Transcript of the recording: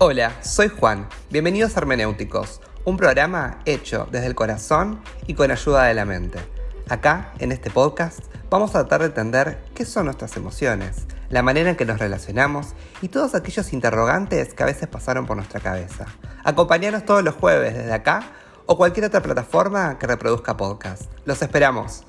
Hola, soy Juan. Bienvenidos a Hermenéuticos, un programa hecho desde el corazón y con ayuda de la mente. Acá, en este podcast, vamos a tratar de entender qué son nuestras emociones, la manera en que nos relacionamos y todos aquellos interrogantes que a veces pasaron por nuestra cabeza. Acompañanos todos los jueves desde acá o cualquier otra plataforma que reproduzca podcast. Los esperamos.